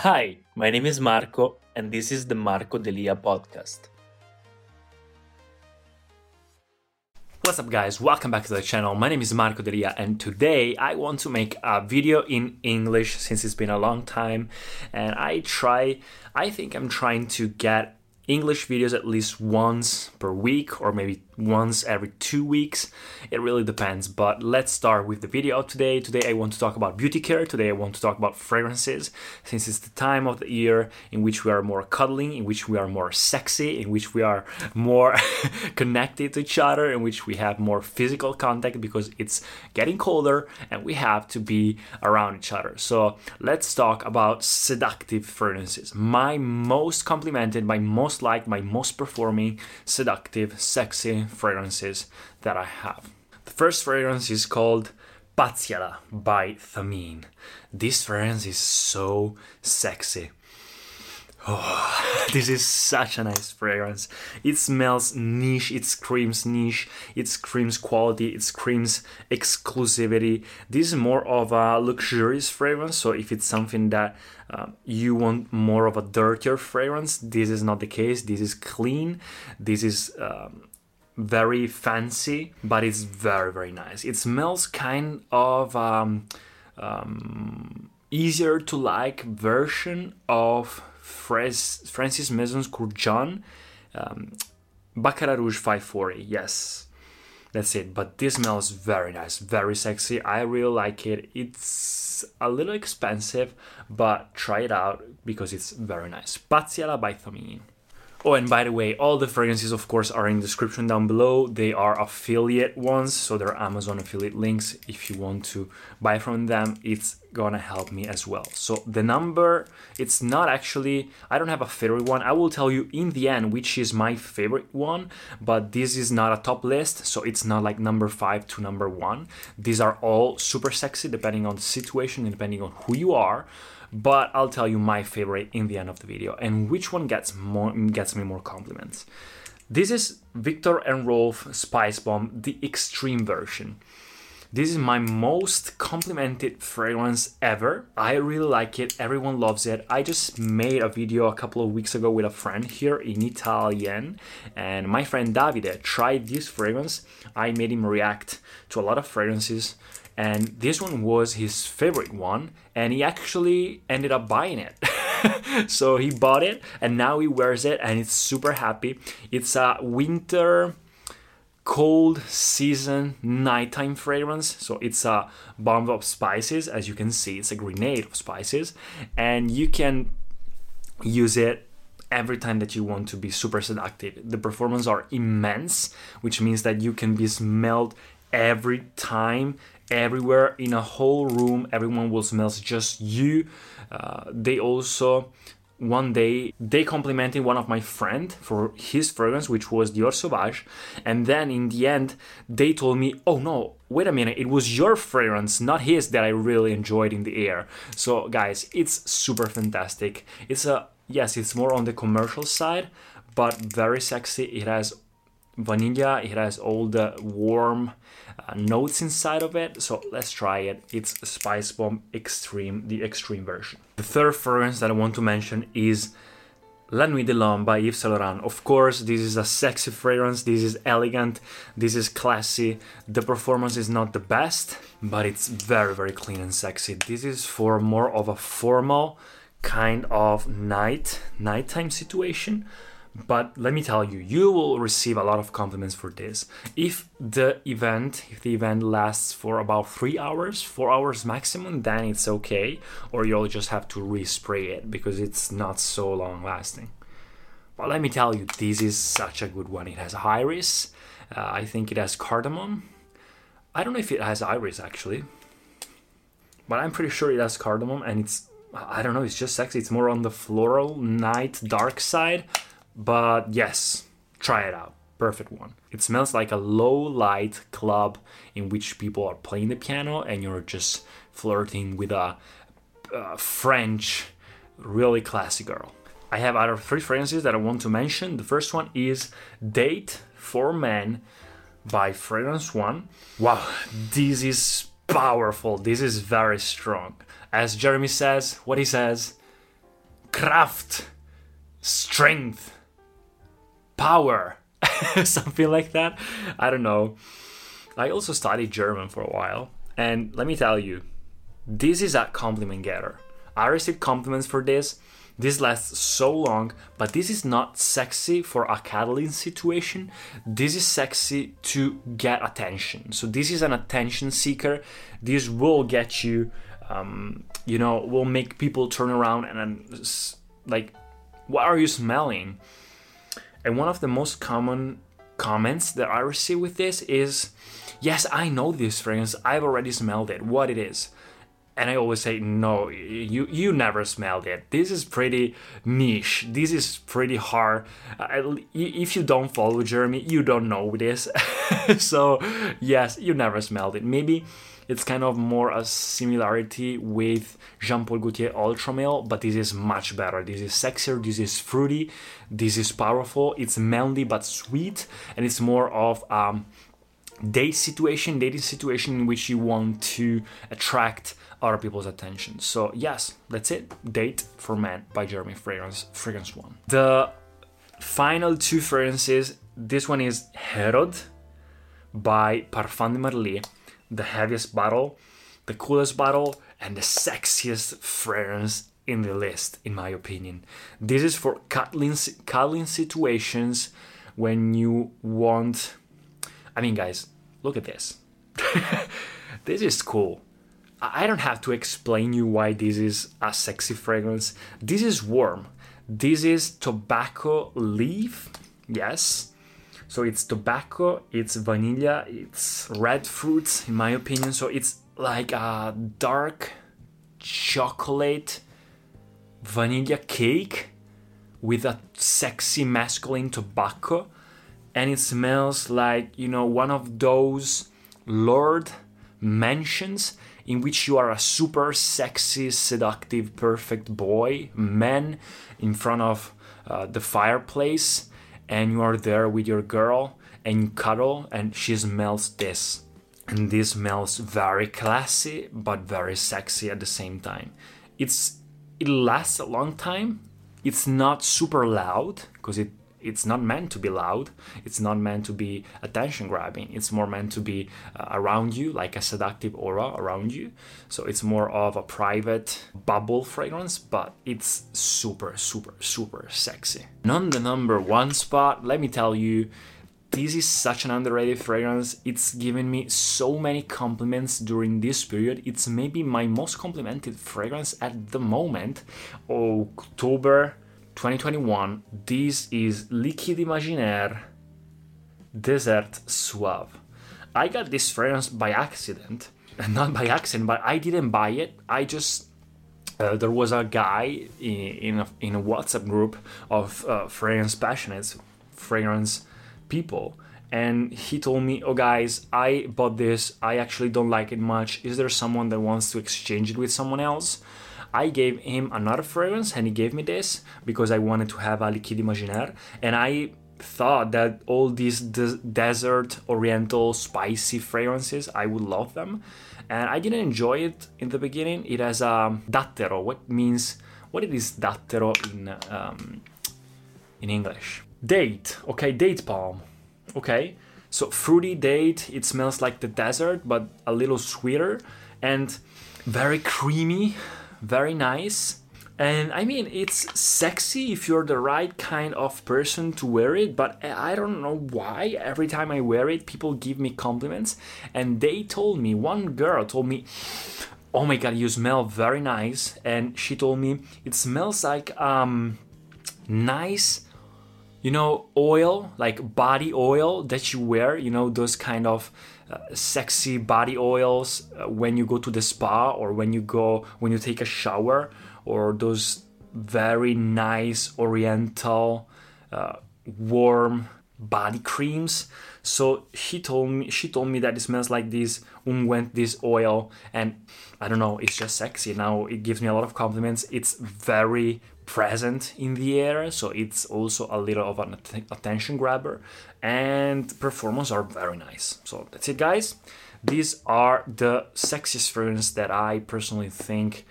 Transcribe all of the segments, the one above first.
Hi, my name is Marco, and this is the Marco Delia podcast. What's up, guys? Welcome back to the channel. My name is Marco Delia, and today I want to make a video in English since it's been a long time. And I try, I think I'm trying to get English videos at least once per week or maybe once every two weeks. It really depends. But let's start with the video today. Today I want to talk about beauty care. Today I want to talk about fragrances since it's the time of the year in which we are more cuddling, in which we are more sexy, in which we are more connected to each other, in which we have more physical contact because it's getting colder and we have to be around each other. So let's talk about seductive fragrances. My most complimented, my most liked, my most performing, seductive, sexy fragrances that I have. The first fragrance is called Pazziala by Thameen. This fragrance is so sexy. Oh, this is such a nice fragrance. It smells niche, it screams niche, it screams quality, it screams exclusivity. This is more of a luxurious fragrance, so if it's something that uh, you want more of a dirtier fragrance, this is not the case. This is clean, this is um, very fancy, but it's very, very nice. It smells kind of. Um, um, easier to like version of Francis Maison's Kurkdjian, um, Baccarat Rouge 540. Yes, that's it. But this smells very nice, very sexy. I really like it. It's a little expensive, but try it out because it's very nice. Pazziala by Thameen. Oh, and by the way, all the fragrances, of course, are in the description down below. They are affiliate ones, so they're Amazon affiliate links. If you want to buy from them, it's gonna help me as well. So the number, it's not actually, I don't have a favorite one. I will tell you in the end which is my favorite one, but this is not a top list, so it's not like number five to number one. These are all super sexy depending on the situation and depending on who you are but I'll tell you my favorite in the end of the video and which one gets more gets me more compliments. This is Viktor and Rolf Spice Bomb, the extreme version. This is my most complimented fragrance ever. I really like it. Everyone loves it. I just made a video a couple of weeks ago with a friend here in Italian, and my friend Davide tried this fragrance. I made him react to a lot of fragrances and this one was his favorite one and he actually ended up buying it so he bought it and now he wears it and it's super happy it's a winter cold season nighttime fragrance. So it's a bomb of spices. As you can see it's a grenade of spices. And you can use it every time that you want to be super seductive. The performances are immense which means that you can be smelled every time everywhere in a whole room. Everyone will smell just you. Uh, they also one day they complimented one of my friend for his fragrance which was Dior Sauvage. And then in the end they told me oh no wait a minute. It was your fragrance not his that I really enjoyed in the air. So guys it's super fantastic. It's a yes it's more on the commercial side but very sexy. It has vanilla. It has all the warm uh, notes inside of it so let's try it it's spice bomb extreme the extreme version the third fragrance that i want to mention is La Nuit de l'Homme by Yves Saint Laurent. Of course, this is a sexy fragrance, this is elegant, this is classy. The performance is not the best, but it's very, very clean and sexy. This is for more of a formal kind of night, nighttime situation. But let me tell you, you will receive a lot of compliments for this. If the event, if the event lasts for about three hours, four hours maximum, then it's okay. Or you'll just have to respray it because it's not so long lasting. But let me tell you, this is such a good one. It has iris. Uh, I think it has cardamom. I don't know if it has iris actually, but I'm pretty sure it has cardamom and it's I don't know, it's just sexy. It's more on the floral, night, dark side. But yes, try it out. Perfect one. It smells like a low light club in which people are playing the piano and you're just flirting with a, a French, really classy girl. I have other three fragrances that I want to mention. The first one is Date for Men by Fragrance One. Wow, this is powerful. This is very strong. As Jeremy says, what he says, craft, strength, power, something like that. I don't know. I also studied German for a while, and let me tell you, this is a compliment getter. I received compliments for this. This lasts so long, but this is not sexy for a cuddling situation. This is sexy to get attention. So this is an attention seeker. This will get you, um, you know, will make people turn around and like, what are you smelling? And one of the most common comments that I receive with this is, yes, I know this fragrance. I've already smelled it. What it is and I always say, no, you you never smelled it. This is pretty niche. This is pretty hard. if you don't follow Jeremy, you don't know this. so yes, you never smelled it. Maybe it's kind of more a similarity with Jean Paul Gaultier Ultra Male, but this is much better. This is sexier. This is fruity. This is powerful. It's manly but sweet, and it's more of um, date situation, dating situation in which you want to attract other people's attention. So yes, that's it. Date for Men by Jeremy Fragrance, Fragrance One. The final two fragrances. This one is Herod by Parfum de Marly, the heaviest bottle, the coolest bottle, and the sexiest fragrance in the list, in my opinion. This is for cuddling, cuddling situations when you want. I mean, guys, look at this. this is cool. I don't have to explain you why this is a sexy fragrance. This is warm. This is tobacco leaf. Yes. So it's tobacco, it's vanilla, it's red fruits in my opinion. So it's like a dark chocolate vanilla cake with a sexy masculine tobacco and it smells like, you know, one of those lord mansions in which you are a super sexy, seductive, perfect boy, man, in front of uh, the fireplace, and you are there with your girl and you cuddle, and she smells this. And this smells very classy but very sexy at the same time. It's it lasts a long time. It's not super loud because it it's not meant to be loud it's not meant to be attention grabbing it's more meant to be uh, around you like a seductive aura around you so it's more of a private bubble fragrance but it's super super super sexy on the number one spot let me tell you this is such an underrated fragrance. It's given me so many compliments during this period. It's maybe my most complimented fragrance at the moment. October 2021, this is Liquide Imaginaire Desert Suave. I got this fragrance by accident, not by accident, but I didn't buy it. I just uh, there was a guy in in a, in a WhatsApp group of uh, fragrance passionates, fragrance people, and he told me, "Oh guys, I bought this. I actually don't like it much. Is there someone that wants to exchange it with someone else?" I gave him another fragrance and he gave me this because I wanted to have a liquide imaginaire. And I thought that all these de- desert oriental spicy fragrances I would love them. And I didn't enjoy it in the beginning. It has a dattero what means what it is dattero in um, in English? Date. Okay date palm. Okay. So fruity date it smells like the desert but a little sweeter and very creamy very nice. And I mean, it's sexy if you're the right kind of person to wear it, but I don't know why. Every time I wear it, people give me compliments. And they told me, one girl told me, Oh my god, you smell very nice. And she told me, It smells like um, nice, you know, oil, like body oil that you wear, you know, those kind of sexy body oils uh, when you go to the spa or when you go when you take a shower or those very nice oriental uh, warm body creams. So he told me she told me that it smells like this unguent this oil and i don't know it's just sexy. Now it gives me a lot of compliments. It's very present in the air so it's also a little of an attention grabber and performance are very nice. So that's it guys. These are the sexiest fragrances that i personally think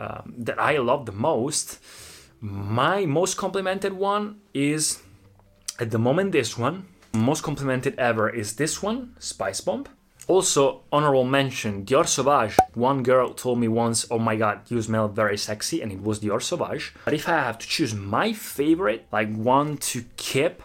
um, that i love the most. My most complimented one is at the moment this one. Most complimented ever is this one spice bomb. Also, honorable mention, Dior Sauvage. One girl told me once, oh my god, you smell very sexy, and it was Dior Sauvage. But if I have to choose my favorite, like one to keep,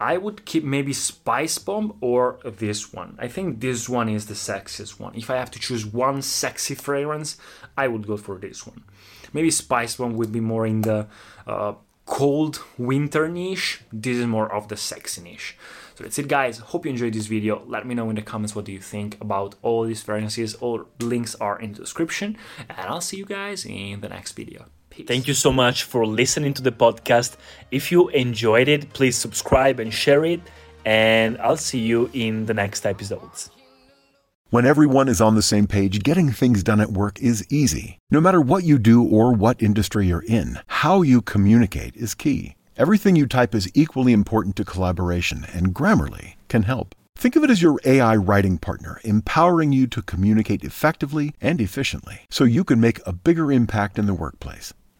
I would keep maybe Spice Bomb or this one. I think this one is the sexiest one. If I have to choose one sexy fragrance, I would go for this one. Maybe Spice Bomb would be more in the uh, cold winter niche. This is more of the sexy niche. So that's it guys, hope you enjoyed this video. Let me know in the comments what do you think about all these fragrances. All links are in the description and I'll see you guys in the next video. Peace. Thank you so much for listening to the podcast. If you enjoyed it, please subscribe and share it and I'll see you in the next episodes. When everyone is on the same page, getting things done at work is easy. No matter what you do or what industry you're in, how you communicate is key. Everything you type is equally important to collaboration, and Grammarly can help. Think of it as your AI writing partner, empowering you to communicate effectively and efficiently so you can make a bigger impact in the workplace.